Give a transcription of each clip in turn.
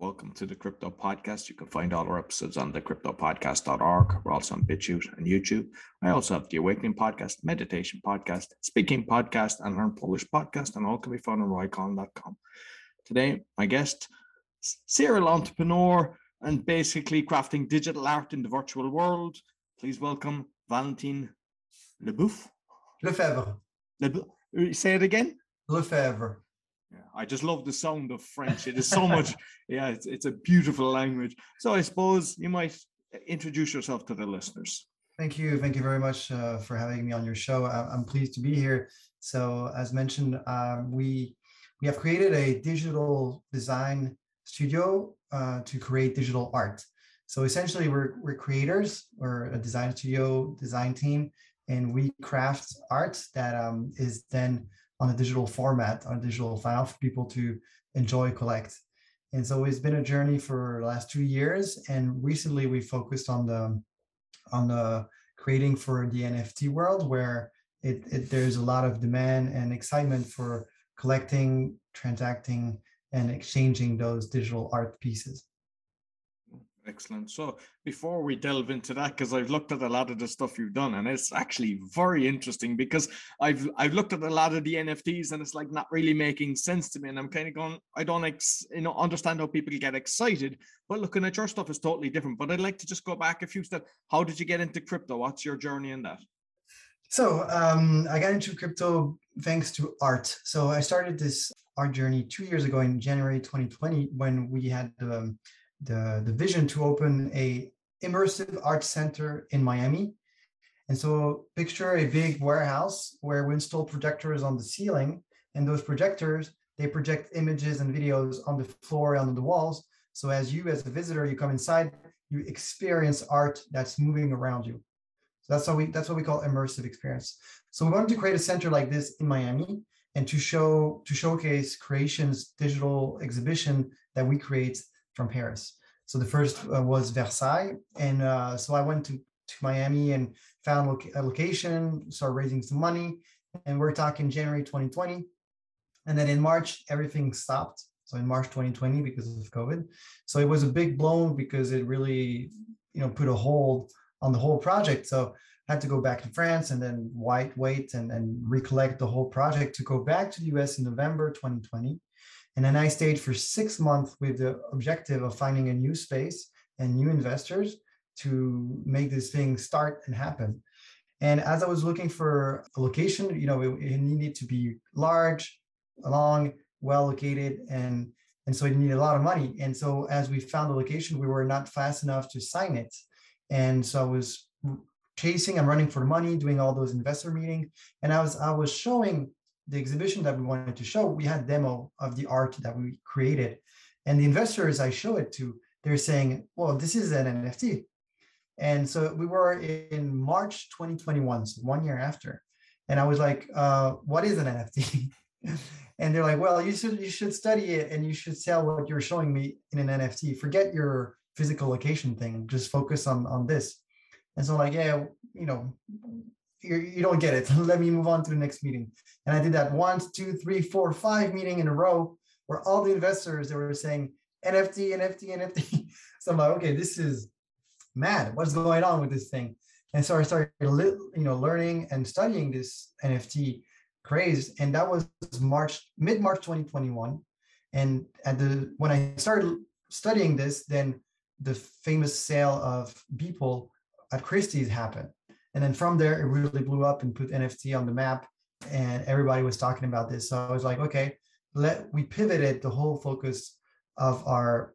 Welcome to the Crypto Podcast. You can find all our episodes on the cryptopodcast.org. We're also on BitChute and YouTube. I also have the Awakening Podcast, Meditation Podcast, Speaking Podcast, and Learn Polish Podcast, and all can be found on roycon.com. Today, my guest, serial entrepreneur and basically crafting digital art in the virtual world. Please welcome Valentine Leboeuf. Lefebvre. Leboeuf. Say it again. Lefebvre. Yeah, I just love the sound of French. It is so much. yeah, it's, it's a beautiful language. So I suppose you might introduce yourself to the listeners. Thank you. Thank you very much uh, for having me on your show. I'm pleased to be here. So, as mentioned, um, we we have created a digital design studio uh, to create digital art. So essentially, we're we're creators. We're a design studio, design team, and we craft art that um, is then on a digital format, on a digital file for people to enjoy, collect. And so it's been a journey for the last two years. And recently we focused on the on the creating for the NFT world where it, it there's a lot of demand and excitement for collecting, transacting, and exchanging those digital art pieces. Excellent. So before we delve into that, because I've looked at a lot of the stuff you've done, and it's actually very interesting because I've I've looked at a lot of the NFTs and it's like not really making sense to me. And I'm kind of going, I don't ex, you know understand how people get excited, but looking at your stuff is totally different. But I'd like to just go back a few steps. How did you get into crypto? What's your journey in that? So um, I got into crypto thanks to art. So I started this art journey two years ago in January 2020 when we had um, the, the vision to open a immersive art center in Miami. And so picture a big warehouse where we install projectors on the ceiling and those projectors, they project images and videos on the floor and on the walls. So as you, as a visitor, you come inside, you experience art that's moving around you. So that's what we that's what we call immersive experience. So we wanted to create a center like this in Miami and to show to showcase creations digital exhibition that we create from Paris. So the first uh, was Versailles, and uh, so I went to to Miami and found a location, started raising some money, and we're talking January 2020, and then in March everything stopped. So in March 2020 because of COVID, so it was a big blow because it really you know put a hold on the whole project. So I had to go back to France and then white wait and, and recollect the whole project to go back to the US in November 2020. And then I stayed for six months with the objective of finding a new space and new investors to make this thing start and happen. And as I was looking for a location, you know, it, it needed to be large, long, well located, and and so it needed a lot of money. And so as we found the location, we were not fast enough to sign it. And so I was chasing, I'm running for money, doing all those investor meetings, and I was I was showing the exhibition that we wanted to show, we had demo of the art that we created. And the investors I show it to, they're saying, well, this is an NFT. And so we were in March 2021, so one year after. And I was like, uh, what is an NFT? and they're like, well, you should you should study it and you should sell what you're showing me in an NFT. Forget your physical location thing. Just focus on on this. And so like, yeah, you know, you do not get it. Let me move on to the next meeting. And I did that once, two, three, four, five meeting in a row where all the investors they were saying NFT, NFT, NFT. so I'm like, okay, this is mad. What's going on with this thing? And so I started, you know, learning and studying this NFT craze, and that was March, mid March 2021. And at the when I started studying this, then the famous sale of Beeple at Christie's happened. And then from there, it really blew up and put NFT on the map. And everybody was talking about this. So I was like, okay, let we pivoted the whole focus of our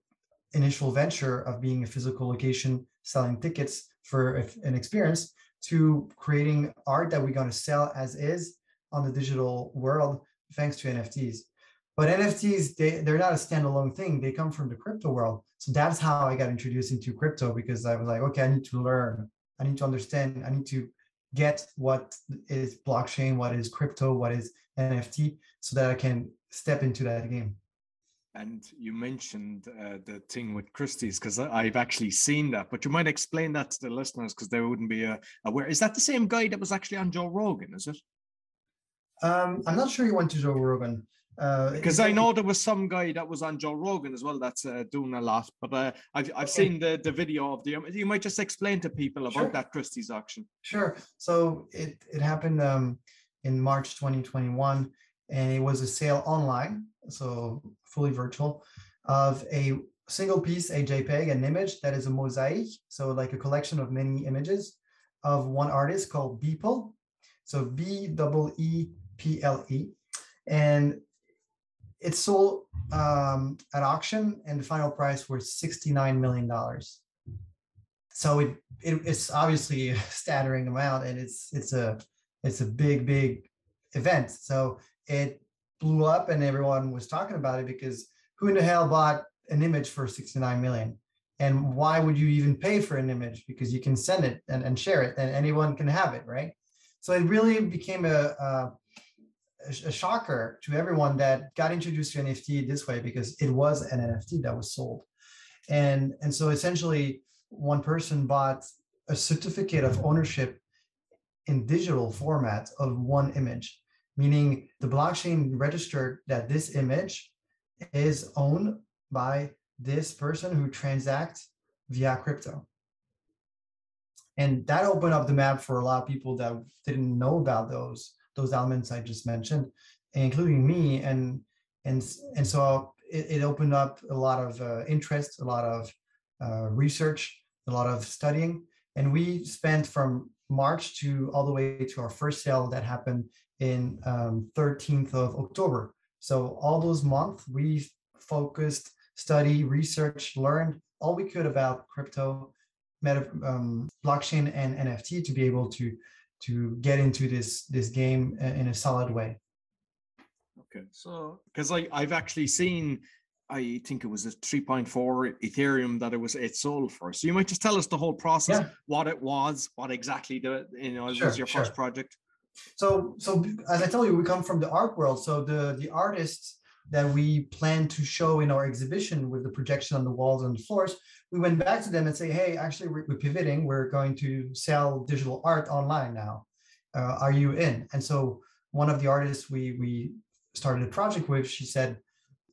initial venture of being a physical location selling tickets for an experience to creating art that we're going to sell as is on the digital world thanks to NFTs. But NFTs, they, they're not a standalone thing. They come from the crypto world. So that's how I got introduced into crypto because I was like, okay, I need to learn I need to understand, I need to get what is blockchain, what is crypto, what is NFT, so that I can step into that game. And you mentioned uh, the thing with Christie's because I've actually seen that, but you might explain that to the listeners because they wouldn't be uh, aware. Is that the same guy that was actually on Joe Rogan? Is it? Um, I'm not sure he went to Joe Rogan, Uh, because I know there was some guy that was on Joe Rogan as well that's uh, doing a lot. But uh, I've I've seen the the video of the. You might just explain to people about sure. that Christie's auction. Sure. So it it happened um, in March 2021, and it was a sale online, so fully virtual, of a single piece, a JPEG, an image that is a mosaic, so like a collection of many images of one artist called Beeple. So B double E P L E, and it sold um, at auction, and the final price was sixty-nine million dollars. So it, it, it's obviously a staggering amount, and it's it's a it's a big big event. So it blew up, and everyone was talking about it because who in the hell bought an image for sixty-nine million? And why would you even pay for an image? Because you can send it and, and share it, and anyone can have it, right? So it really became a, a a shocker to everyone that got introduced to NFT this way because it was an NFT that was sold. And, and so essentially, one person bought a certificate of ownership in digital format of one image, meaning the blockchain registered that this image is owned by this person who transacts via crypto. And that opened up the map for a lot of people that didn't know about those those elements I just mentioned, including me. And and and so it, it opened up a lot of uh, interest, a lot of uh, research, a lot of studying, and we spent from March to all the way to our first sale that happened in um, 13th of October. So all those months we focused, study, research, learned all we could about crypto, meta, um, blockchain, and NFT to be able to to get into this this game uh, in a solid way okay so because i i've actually seen i think it was a 3.4 ethereum that it was it sold for so you might just tell us the whole process yeah. what it was what exactly the you know sure, was your sure. first project so so as i tell you we come from the art world so the the artists that we plan to show in our exhibition with the projection on the walls and the floors we went back to them and say, hey, actually, we're, we're pivoting. We're going to sell digital art online now. Uh, are you in? And so one of the artists we we started a project with, she said,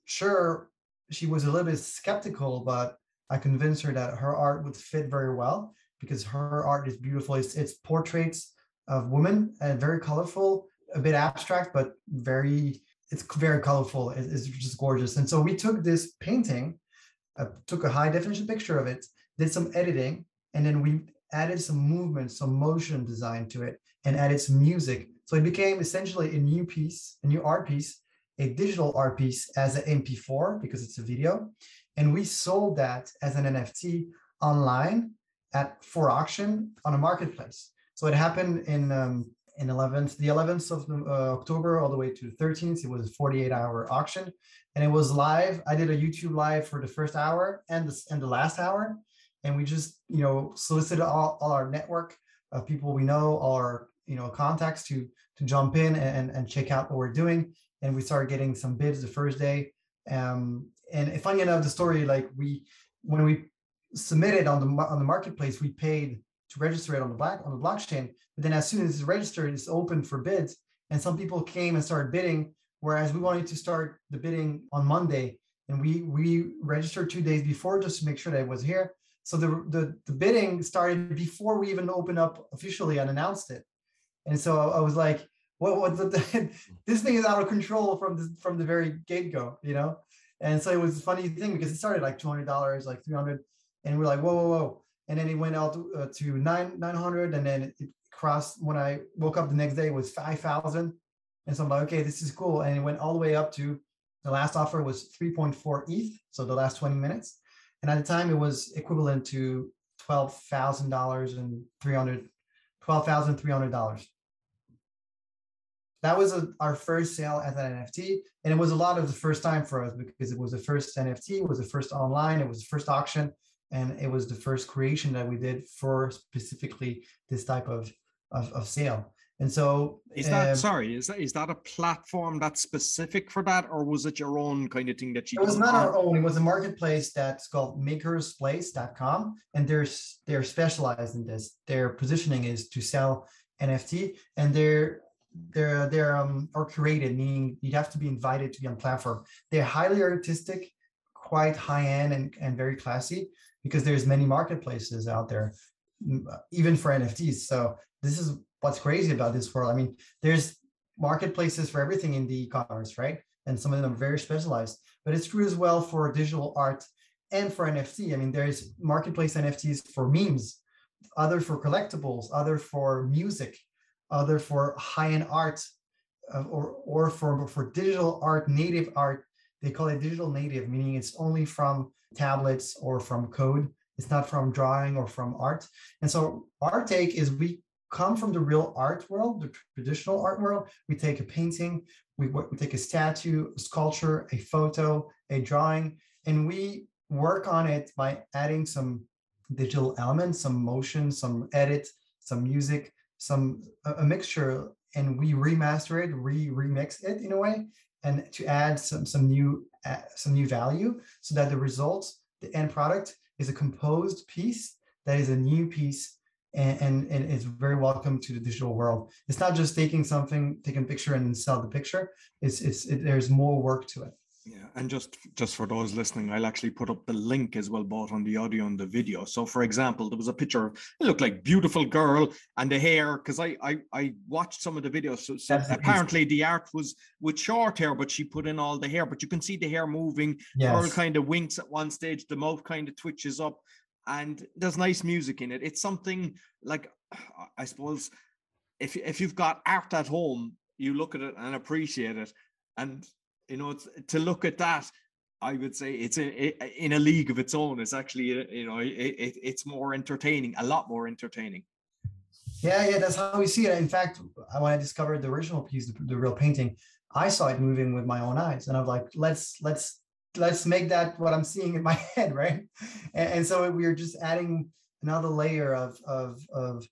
sure. She was a little bit skeptical, but I convinced her that her art would fit very well because her art is beautiful. It's, it's portraits of women and very colorful, a bit abstract, but very it's very colorful. It's just gorgeous. And so we took this painting I took a high definition picture of it, did some editing, and then we added some movement, some motion design to it, and added some music. So it became essentially a new piece, a new art piece, a digital art piece as an MP4 because it's a video. And we sold that as an NFT online at for auction on a marketplace. So it happened in um, in 11th, the 11th of uh, October all the way to the 13th. It was a 48 hour auction and it was live. I did a YouTube live for the first hour and the, and the last hour. And we just, you know, solicited all, all our network of people we know, all our, you know, contacts to, to jump in and, and check out what we're doing. And we started getting some bids the first day. Um, and funny enough, the story, like we, when we submitted on the, on the marketplace, we paid to register it on the black on the blockchain. But then as soon as it's registered, it's open for bids. And some people came and started bidding, whereas we wanted to start the bidding on Monday. And we we registered two days before just to make sure that it was here. So the, the, the bidding started before we even opened up officially and announced it. And so I was like, what what the, this thing is out of control from the from the very get go, you know? And so it was a funny thing because it started like $200, like 300 and we're like, whoa, whoa, whoa and then it went out to, uh, to nine 900 and then it crossed when i woke up the next day it was 5000 and so i'm like okay this is cool. And it went all the way up to the last offer was 3.4 eth so the last 20 minutes. And at the time it was equivalent to $12000 and 300 $12300 that was a, our first sale as an NFT, and it was a lot of the first time for us because it was the first NFT, it was the first online, it was the first auction, and it was the first creation that we did for specifically this type of of, of sale. And so is that um, sorry is that is that a platform that's specific for that or was it your own kind of thing that you it was not our own. It was a marketplace that's called makersplace.com and they're they're specialized in this. Their positioning is to sell nft and they're they're they're um or curated, meaning you'd have to be invited to be on platform. They're highly artistic, quite high end and, and very classy because there's many marketplaces out there, even for NFTs. So this is what's crazy about this world. I mean, there's marketplaces for everything in the e-commerce, right? And some of them are very specialized, but it's true as well for digital art and for NFT. I mean, there's marketplace NFTs for memes, other for collectibles, other for music, other for high-end art, uh, or or for for digital art, native art. They call it digital native, meaning it's only from tablets or from code. It's not from drawing or from art. And so our take is we come from the real art world, the traditional art world. We take a painting, we, we take a statue, a sculpture, a photo, a drawing, and we work on it by adding some digital elements, some motion, some edit, some music, some a, a mixture, and we remaster it, re remix it in a way, and to add some some new uh, some new value, so that the result, the end product, is a composed piece that is a new piece and, and, and it's very welcome to the digital world. It's not just taking something, taking a picture and sell the picture. It's it's it, there's more work to it. Yeah, and just just for those listening, I'll actually put up the link as well, both on the audio and the video. So, for example, there was a picture. Of it looked like beautiful girl and the hair, because I, I I watched some of the videos. So, so apparently the art was with short hair, but she put in all the hair. But you can see the hair moving. Yes. Girl kind of winks at one stage. The mouth kind of twitches up, and there's nice music in it. It's something like I suppose if if you've got art at home, you look at it and appreciate it, and you know, to look at that, I would say it's a, in a league of its own. It's actually, uh, you know, it, it, it's more entertaining, a lot more entertaining. Yeah, yeah, that's how we see it. In fact, when I discovered the original piece, the, the real painting, I saw it moving with my own eyes, and I'm like, let's let's let's make that what I'm seeing in my head, right? And, and so we are just adding another layer of of of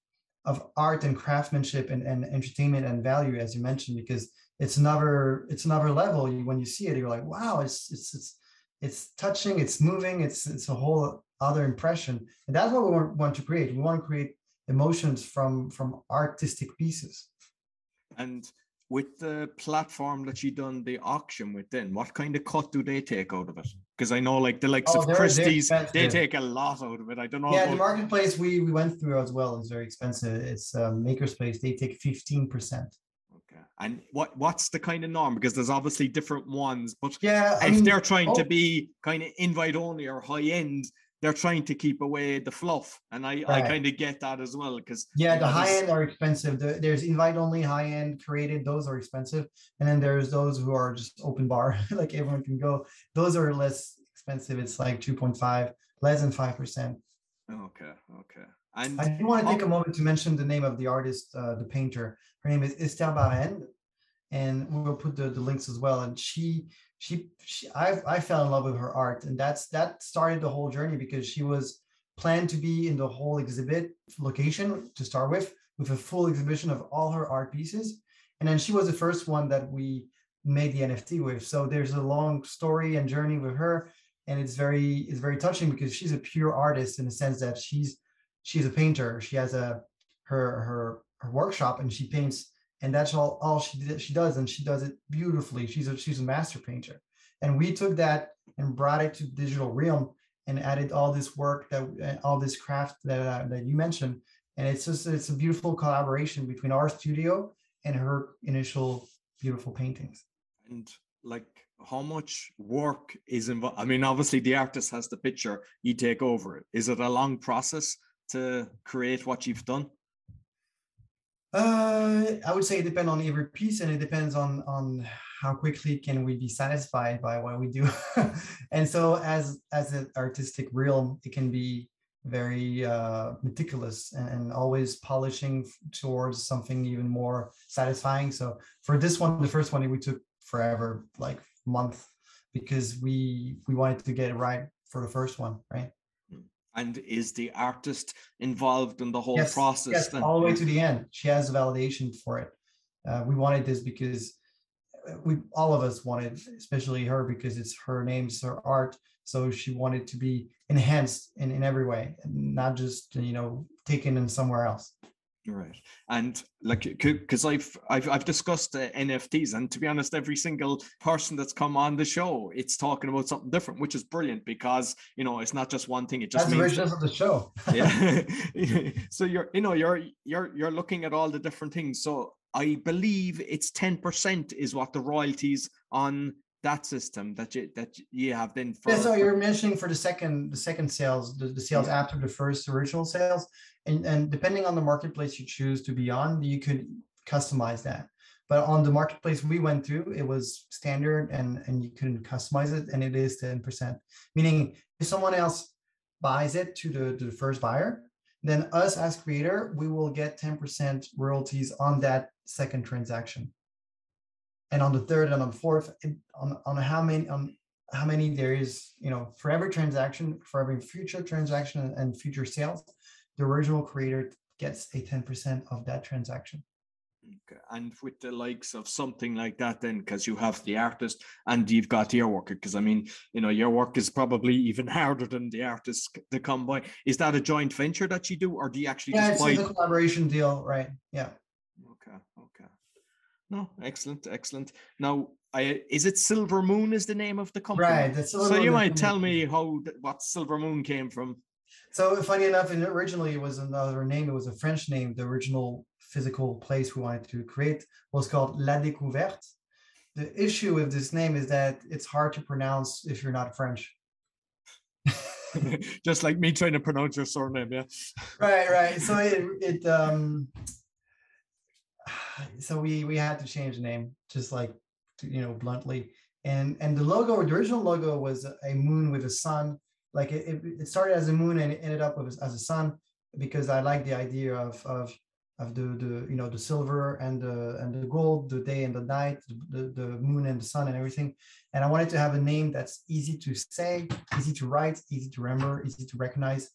of art and craftsmanship and, and entertainment and value, as you mentioned, because it's another it's another level. When you see it you're like wow it's it's it's it's touching it's moving it's it's a whole other impression. And that's what we want, want to create. We want to create emotions from from artistic pieces. And with the platform that you done the auction with then what kind of cut do they take out of it? Because i know like the likes oh, of christie's they take a lot out of it. I don't know yeah about... the marketplace we we went through as well is very expensive. It's um, MakersPlace they take 15 percent and what what's the kind of norm? Because there's obviously different ones but yeah I if mean, they're trying oh, to be kind of invite only or high end they're trying to keep away the fluff. And i right. i kind of get that as well because yeah the high end are expensive. The, there's invite only high end created those are expensive. And then there's those who are just open bar like everyone can go. Those are less expensive. It's like 2.5 less than 5% okay okay. And I do want to take a moment to mention the name of the artist, uh, the painter. Her name is Esther Barren, and we'll put the, the links as well. And she, she, she, I, I fell in love with her art, and that's that started the whole journey because she was planned to be in the whole exhibit location to start with, with a full exhibition of all her art pieces, and then she was the first one that we made the NFT with. So there's a long story and journey with her, and it's very it's very touching because she's a pure artist in the sense that she's she's a painter. She has a her her her workshop and she paints, and that's all all she did, she does, and she does it beautifully. She's a she's a master painter, and we took that and brought it to digital realm and added all this work that all this craft that uh, that you mentioned, and it's just it's a beautiful collaboration between our studio and her initial beautiful paintings. And like how much work is involved? I mean, obviously the artist has the picture, you take over it. Is it a long process? to create what you've done? Uh, I would say it depends on every piece, and it depends on on how quickly can we be satisfied by what we do. and so, as as an artistic realm, it can be very uh, meticulous and, and, always polishing towards something even more satisfying. So for this one, the first one, we took forever, like month, because we we wanted to get it right for the first one, right? And is the artist involved in the whole yes, process? yes, then? all the way to the end. She has validation for it. Uh, we wanted this because uh, we all of us wanted especially her because it's her name it's her art. So she wanted to be enhanced in, in every way not just you know taken in somewhere else Right, and like, because I've I've I've discussed uh, NFTs, and to be honest, every single person that's come on the show, it's talking about something different, which is brilliant because you know it's not just one thing. It just that's means the of the show. yeah, so you're you know you're you're you're looking at all the different things. So I believe it's ten percent is what the royalties on that system that you that you have then for, yeah, so you're mentioning for the second the second sales the, the sales yeah. after the first original sales and and depending on the marketplace you choose to be on you could customize that. But on the marketplace we went through it was standard and and you couldn't customize it and it is 10% meaning if someone else buys it to the, to the first buyer then us as creator we will get 10% royalties on that second transaction and on the third and on the fourth on, on how many on how many there is you know for every transaction for every future transaction and future sales the original creator gets a 10% of that transaction okay. and with the likes of something like that then because you have the artist and you've got your work because i mean you know your work is probably even harder than the artist to come by is that a joint venture that you do or do you actually yeah it's buy... a collaboration deal right yeah no, excellent, excellent. Now, I, is it Silver Moon? Is the name of the company? Right. so you might tell me how what Silver Moon came from. So funny enough, and originally it was another name. It was a French name. The original physical place we wanted to create was called La Découverte. The issue with this name is that it's hard to pronounce if you're not French. Just like me trying to pronounce your surname, yeah. Right, right. So it it um so we we had to change the name just like you know bluntly. And and the logo the original logo was a moon with a sun. Like it, it started as a moon and it ended up with, as a sun because i like the idea of of of the the you know the silver and the and the gold the day and the night the, the moon and the sun and everything. And i wanted to have a name that's easy to say easy to write easy to remember easy to recognize.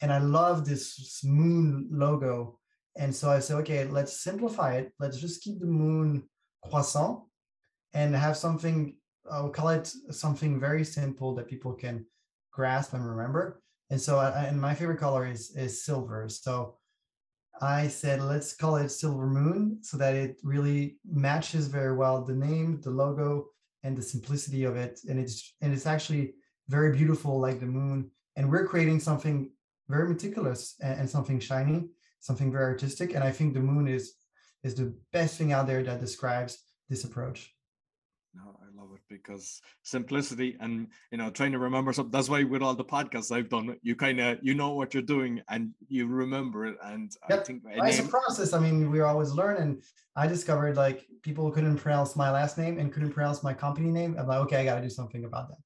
And i love this moon logo and so I said, okay, let's simplify it. Let's just keep the moon croissant and have something, I'll call it something very simple that people can grasp and remember. And so, I, and my favorite color is, is silver. So I said, let's call it Silver Moon so that it really matches very well the name, the logo, and the simplicity of it. And it's, and it's actually very beautiful like the moon. And we're creating something very meticulous and, and something shiny something very artistic. And I think the moon is is the best thing out there that describes this approach. No, I love it because simplicity and you know trying to remember something. That's why with all the podcasts I've done, you kind of you know what you're doing and you remember it. And yep. I think it's a process. I mean, we always learn, and I discovered like people couldn't pronounce my last name and couldn't pronounce my company name. I'm like, okay, I got to do something about that.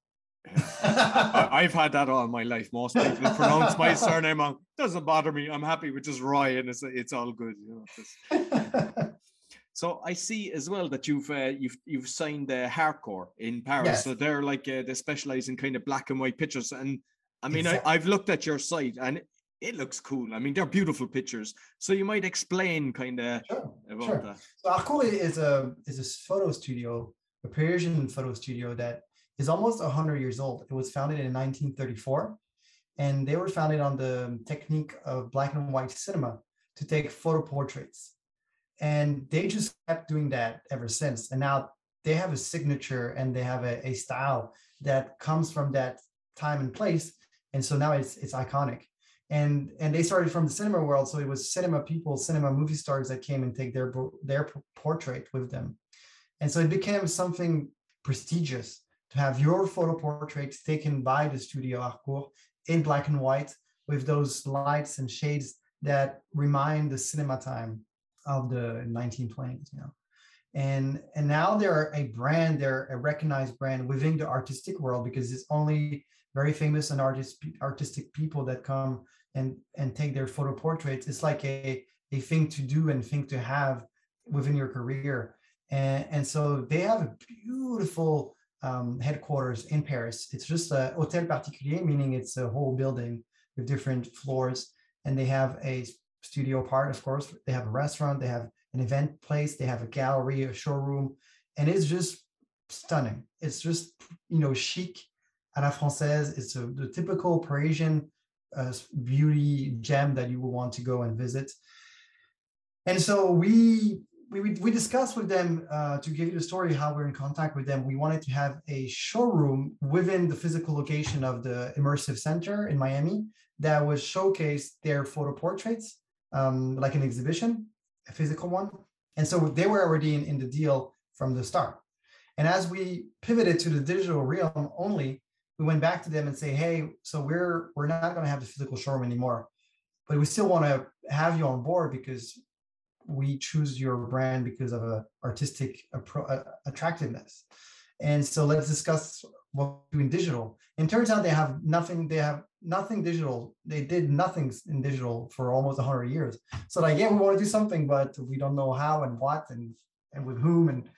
I, have had that all my life. Most people pronounce my surname wrong. Doesn't bother me. I'm happy with just Roy, and it's it's all good. You know. so I see as well that you've uh, you've you've signed uh, Harcourt in Paris. Yes. So they're like uh, they specialize in kind of black and white pictures. And I mean, exactly. I, I've looked at your site and it looks cool. I mean, they're beautiful pictures. So you might explain kind of sure, about sure. that. So Harcourt is a is a photo studio, a Parisian photo studio that is almost 100 years old. It was founded in 1934, and they were founded on the technique of black and white cinema to take photo portraits. And they just kept doing that ever since. And now they have a signature and they have a, a style that comes from that time and place. And so now it's it's iconic. And and they started from the cinema world, so it was cinema people, cinema movie stars that came and take their their portrait with them. And so it became something prestigious to have your photo portraits taken by the studio Harcourt in black and white with those lights and shades that remind the cinema time of the 1920s you know? And and now they're a brand they're a recognized brand within the artistic world because it's only very famous and artist artistic people that come and and take their photo portraits. It's like a a thing to do and thing to have within your career. And and so they have a beautiful um, headquarters in Paris. It's just a hotel particulier, meaning it's a whole building with different floors, and they have a studio part, of course. They have a restaurant, they have an event place, they have a gallery, a showroom, and it's just stunning. It's just you know chic à la française. It's a, the typical Parisian uh, beauty gem that you will want to go and visit. and so we we, we discussed with them uh, to give you the story how we're in contact with them. We wanted to have a showroom within the physical location of the immersive center in Miami that would showcase their photo portraits, um, like an exhibition, a physical one. And so they were already in, in the deal from the start. And as we pivoted to the digital realm only, we went back to them and say, hey, so we're we're not going to have the physical showroom anymore, but we still want to have you on board because we choose your brand because of a artistic appro- attractiveness. And so let's discuss what we do in digital. And turns out they have nothing. They have nothing digital. They did nothing in digital for almost 100 years. So like, yeah, we want to do something, but we don't know how and what and and with whom. And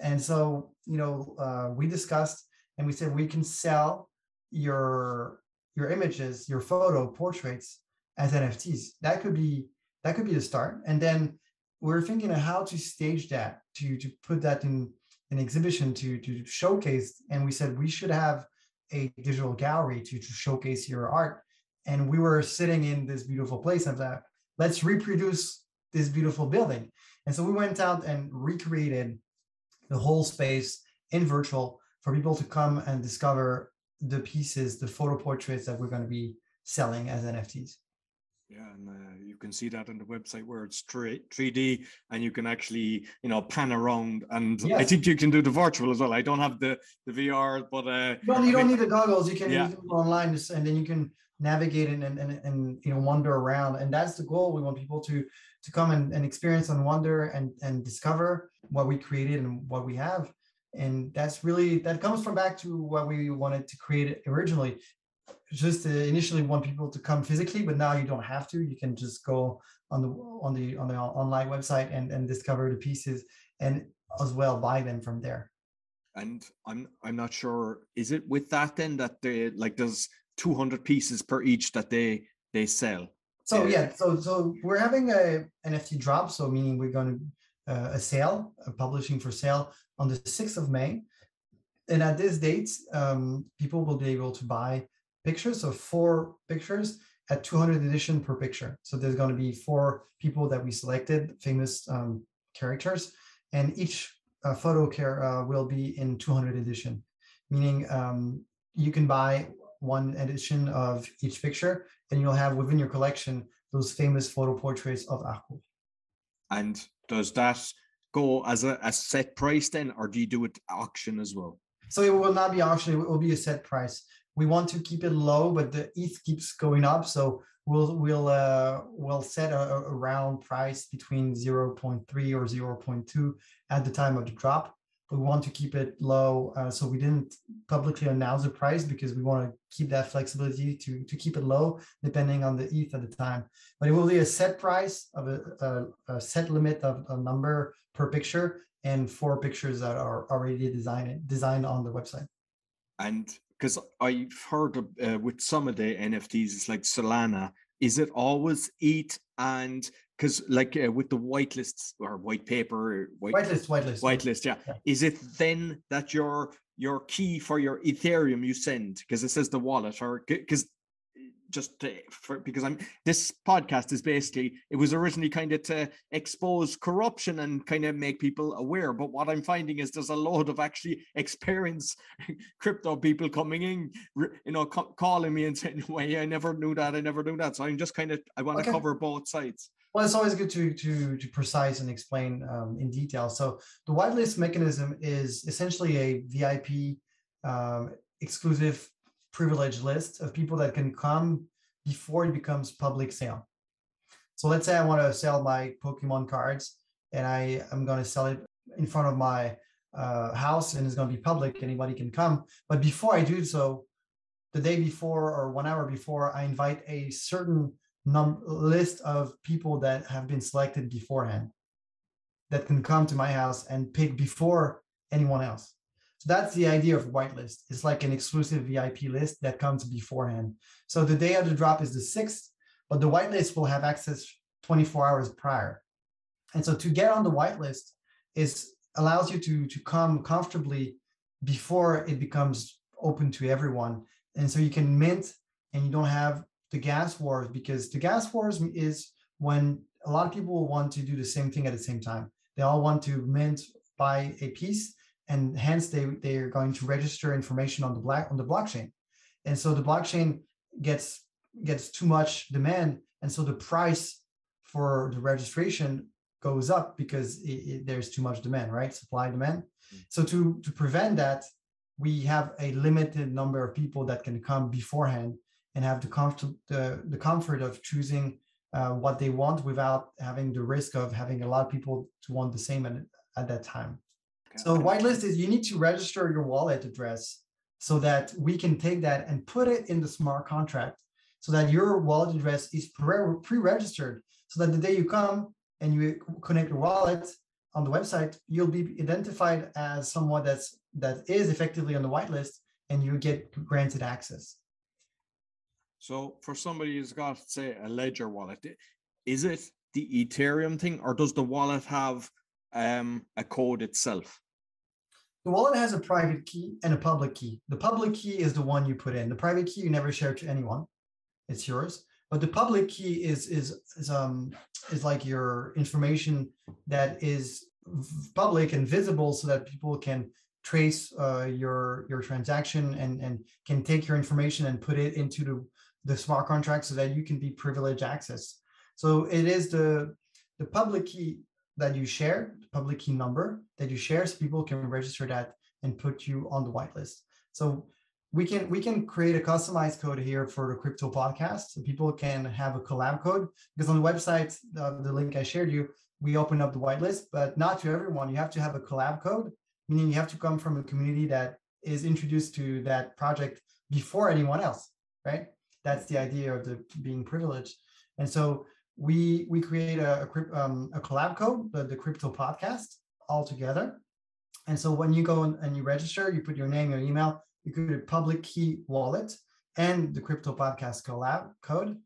and so you know, uh, we discussed and we said we can sell your your images, your photo portraits as NFTs. That could be that could be the start. And then we're thinking of how to stage that to to put that in an exhibition to to showcase. And we said we should have a digital gallery to, to showcase your art. And we were sitting in this beautiful place and thought, let's reproduce this beautiful building. And so we went out and recreated the whole space in virtual for people to come and discover the pieces, the photo portraits that we're going to be selling as NFTs. Yeah, and uh, you can see that on the website where it's 3, 3D and you can actually, you know, pan around. And yes. I think you can do the virtual as well. I don't have the, the VR, but. Uh, you don't, you don't need the goggles. You can, yeah. can go online and then you can navigate and, and, and, and, you know, wander around. And that's the goal. We want people to to come and, and experience and wonder and, and discover what we created and what we have and that's really that comes from back to what we wanted to create originally just to initially want people to come physically but now you don't have to. You can just go on the on the on the online website and and discover the pieces and as well buy them from there. And i'm i'm not sure is it with that then that they like there's 200 pieces per each that they they sell? So yeah. so so we're having a nft drop so meaning we're going to uh, a sale a publishing for sale on the 6th of may. And at this date um, people will be able to buy pictures, so four pictures at 200 edition per picture. So there's going to be four people that we selected, famous um, characters, and each uh, photo care uh, will be in 200 edition, meaning um, you can buy one edition of each picture, and you'll have within your collection those famous photo portraits of Harcourt. And does that go as a, a set price then, or do you do it auction as well? So it will not be auction; it will be a set price we want to keep it low, but the ETH keeps going up. So we'll we'll uh, we'll set a, a round price between 0.3 or 0.2 at the time of the drop. We want to keep it low, uh, so we didn't publicly announce the price because we want to keep that flexibility to to keep it low depending on the ETH at the time. But it will be a set price of a, a, a set limit of a number per picture and four pictures that are already designed designed on the website. And because I've heard of, uh, with some of the NFTs, it's like Solana. Is it always ETH and because like uh, with the whitelists or white paper, white, whitelist, whitelist, whitelist, yeah. yeah. Is it then that your your key for your Ethereum you send because it says the wallet or because just to, for, because I'm this podcast is basically it was originally kind of to expose corruption and kind of make people aware. But what I'm finding is there's a lot of actually experienced crypto people coming in, you know, ca- calling me and saying, "Well, I never knew that. I never knew that." So I'm just kind of I want to okay. cover both sides. Well, it's always good to to to precise and explain um, in detail. So the whitelist mechanism is essentially a VIP um, exclusive privileged list of people that can come before it becomes public sale. So let's say I want to sell my Pokemon cards and I am going to sell it in front of my uh, house and it's going to be public. Anybody can come. But before I do so, the day before or one hour before, I invite a certain num- list of people that have been selected beforehand that can come to my house and pick before anyone else. So that's the idea of whitelist. It's like an exclusive VIP list that comes beforehand. So the day of the drop is the 6th, but the whitelist will have access 24 hours prior. And so to get on the whitelist is allows you to, to come comfortably before it becomes open to everyone. And so you can mint and you don't have the gas wars because the gas wars is when a lot of people will want to do the same thing at the same time. They all want to mint, buy a piece, and hence they they are going to register information on the black on the blockchain. And so the blockchain gets gets too much demand, and so the price for the registration goes up because it, it, there's too much demand, right? Supply demand. Mm-hmm. So to to prevent that, we have a limited number of people that can come beforehand and have the comfort the, the comfort of choosing uh, what they want without having the risk of having a lot of people to want the same at, at that time. So whitelist is you need to register your wallet address so that we can take that and put it in the smart contract so that your wallet address is pre-registered so that the day you come and you connect your wallet on the website, you'll be identified as someone that's that is effectively on the whitelist and you get granted access. So for somebody who's got, say, a Ledger wallet, is it the Ethereum thing, or does the wallet have um, a code itself? The wallet has a private key and a public key. The public key is the one you put in. The private key you never share to anyone; it's yours. But the public key is is is um is like your information that is public and visible, so that people can trace uh, your your transaction and and can take your information and put it into the the smart contract so that you can be privileged access. So it is the the public key that you share, the public key number that you share, so people can register that and put you on the whitelist. So we can we can create a customized code here for the crypto podcast, so people can have a collab code because on the website, the, the link I shared you, we open up the whitelist, but not to everyone. You have to have a collab code, meaning you have to come from a community that is introduced to that project before anyone else, right? that's the idea of the being privileged. And so we we create a a, um, a collab code, the, the crypto podcast, all together. And so when you go and you register, you put your name, your email, you create a public key wallet and the crypto podcast collab code.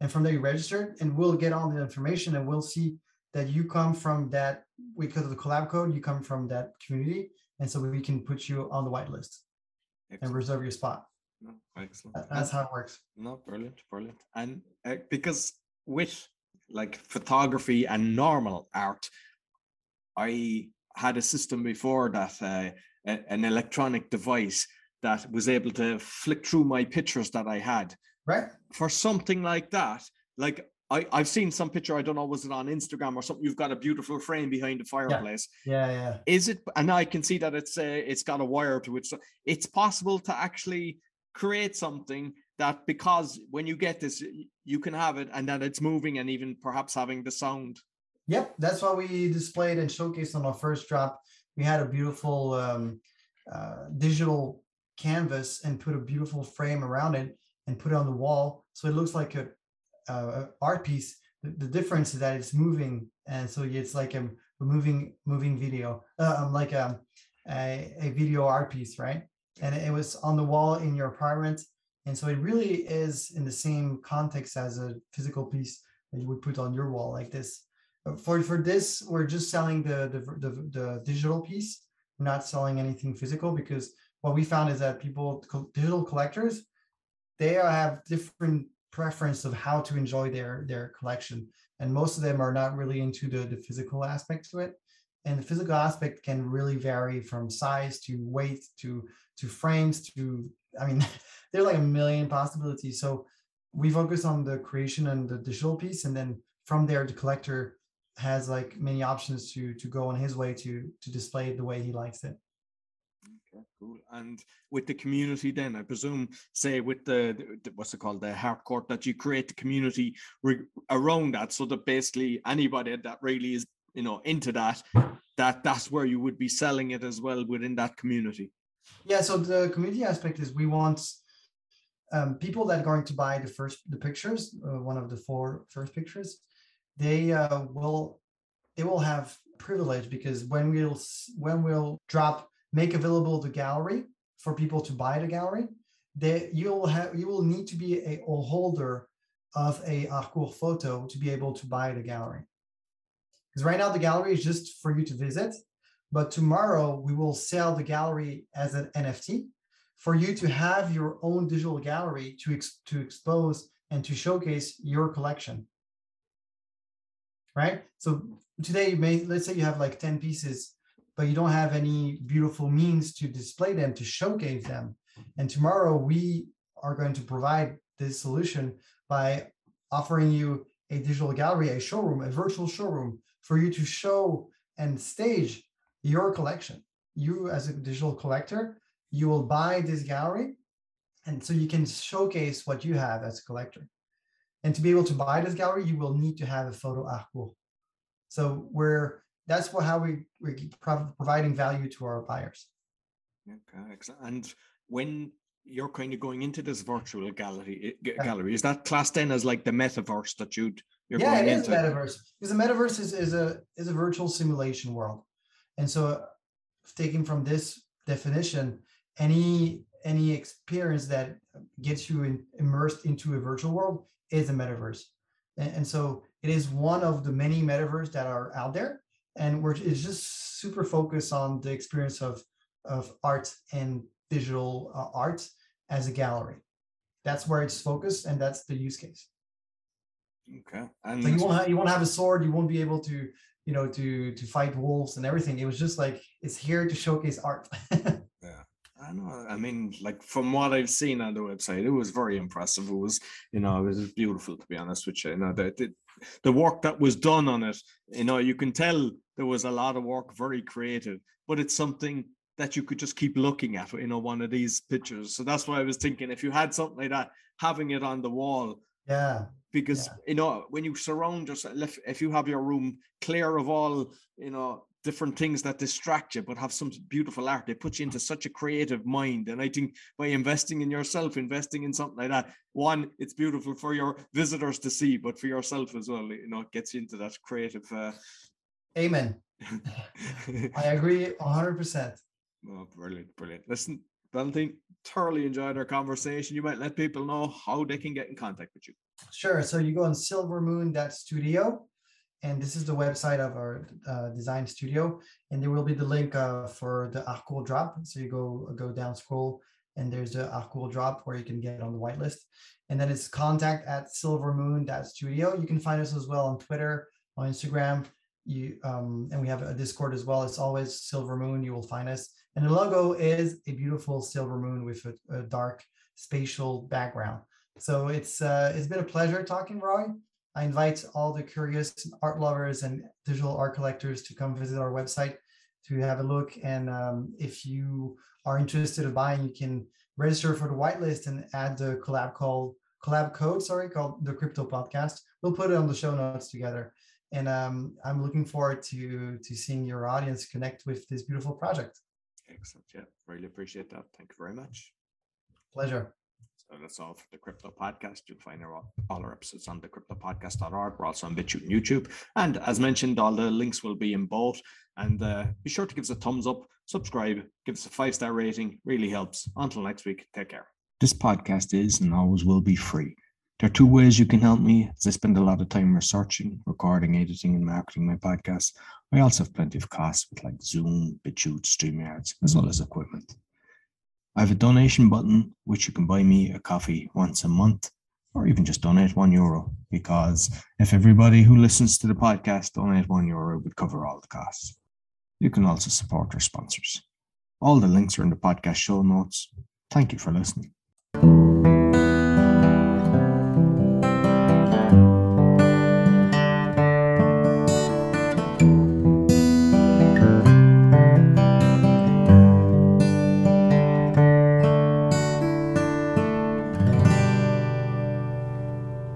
And from there you register and we'll get all the information and we'll see that you come from that because of the collab code, you come from that community. And so we can put you on the whitelist and reserve your spot. No, excellent. That's how it works. No, brilliant, brilliant. And uh, because with like photography and normal art, I had a system before that uh, an electronic device that was able to flick through my pictures that I had. Right. For something like that, like I, I've seen some picture, I don't know, was it on Instagram or something? You've got a beautiful frame behind the fireplace. Yeah, yeah. yeah. Is it and I can see that it's uh, it's got a wire to it. So it's possible to actually create something that because when you get this you can have it and that it's moving and even perhaps having the sound. Yep that's why we displayed and showcased on our first drop. We had a beautiful um, uh, digital canvas and put a beautiful frame around it and put it on the wall. So it looks like a, a art piece. The, the, difference is that it's moving and so it's like a, moving moving video uh, like a, um, a, a video art piece right? And it was on the wall in your apartment. And so it really is in the same context as a physical piece that you would put on your wall like this. Uh, for for this, we're just selling the the, the, the digital piece. We're not selling anything physical because what we found is that people, digital collectors, they have different preference of how to enjoy their their collection, and most of them are not really into the the physical aspect to it. And the physical aspect can really vary from size to weight to to frames to i mean there are like a million possibilities. So we focus on the creation and the digital piece and then from there the collector has like many options to to go on his way to to display it the way he likes it. Okay cool. And with the community then i presume say with the, the what's it called the Harcourt that you create the community re- around that so that basically anybody that really is you know into that that that's where you would be selling it as well within that community? Yeah, so the community aspect is we want um, people that are going to buy the first the pictures, uh, one of the four first pictures, they uh, will they will have privilege because when we'll when we'll drop make available the gallery for people to buy the gallery, they you'll have you will need to be a, a holder of a Harcourt photo to be able to buy the gallery. Because right now the gallery is just for you to visit, but tomorrow we will sell the gallery as an NFT for you to have your own digital gallery to, ex- to expose and to showcase your collection. right? So today, you may let's say you have like 10 pieces, but you don't have any beautiful means to display them, to showcase them. And tomorrow we are going to provide this solution by offering you a digital gallery, a showroom, a virtual showroom for you to show and stage your collection. You, as a digital collector, you will buy this gallery. And so you can showcase what you have as a collector. And to be able to buy this gallery, you will need to have a photo artwork. So we're that's what how we we're providing value to our buyers. Okay, and when you're kind of going into this virtual gallery gallery, is that classed then as like the metaverse that you'd you're yeah, it is into? metaverse because the metaverse is, is a is a virtual simulation world, and so taking from this definition, any any experience that gets you in, immersed into a virtual world is a metaverse. And, and, so it is one of the many metaverse that are out there. And we're it's just super focused on the experience of, of art and digital uh, art as a gallery. That's where it's focused, and that's the use case. Okay. And so you won't have, you won't have a sword. You won't be able to you know to to fight wolves and everything. It was just like it's here to showcase art. I know. I mean, like from what I've seen on the website, it was very impressive. It was, you know, it was beautiful to be honest with you. You know, the, the, the work that was done on it, you know, you can tell there was a lot of work, very creative, but it's something that you could just keep looking at, you know, one of these pictures. So that's why I was thinking if you had something like that, having it on the wall. Yeah. Because yeah. you know, when you surround yourself, if, if you have your room clear of all, you know, different things that distract you but have some beautiful art they put you into such a creative mind and i think by investing in yourself investing in something like that one it's beautiful for your visitors to see but for yourself as well you know it gets you into that creative uh... amen i agree 100% oh brilliant brilliant listen Valentine, thoroughly enjoyed our conversation. You might let people know how they can get in contact with you. Sure. So you go on silvermoon.studio and this is the website of our uh, design studio. And there will be the link uh, for the Harcourt drop. So you go go down scroll and there's the Harcourt drop where you can get on the whitelist. And then it's contact at silvermoon.studio you can find us as well on twitter on instagram. You um, and we have a discord as well. It's always silver moon. You will find us. And the logo is a beautiful silver moon with a, a dark spatial background. So it's uh, it's been a pleasure talking roy I invite all the curious art lovers and digital art collectors to come visit our website to have a look. And um, if you are interested in buying, you can register for the whitelist and add the collab call collab code, sorry, called the Crypto Podcast. We'll put it on the show notes together. And um, I'm looking forward to to seeing your audience connect with this beautiful project. Excellent. Yeah, really appreciate that. Thank you very much. Pleasure. That's all for the Crypto Podcast. You'll find our, all our episodes on the cryptopodcast.org. We're also on BitChute and YouTube. And as mentioned, all the links will be in both. And uh, be sure to give us a thumbs up, subscribe, give us a five star rating. Really helps. Until next week, take care. This podcast is and always will be free. There are two ways you can help me as I spend a lot of time researching, recording, editing, and marketing my podcast. I also have plenty of costs with like Zoom, BitChute, StreamYards, as well as equipment. I have a donation button which you can buy me a coffee once a month or even just donate one euro because if everybody who listens to the podcast donate one euro, it would cover all the costs. You can also support our sponsors. All the links are in the podcast show notes. Thank you for listening.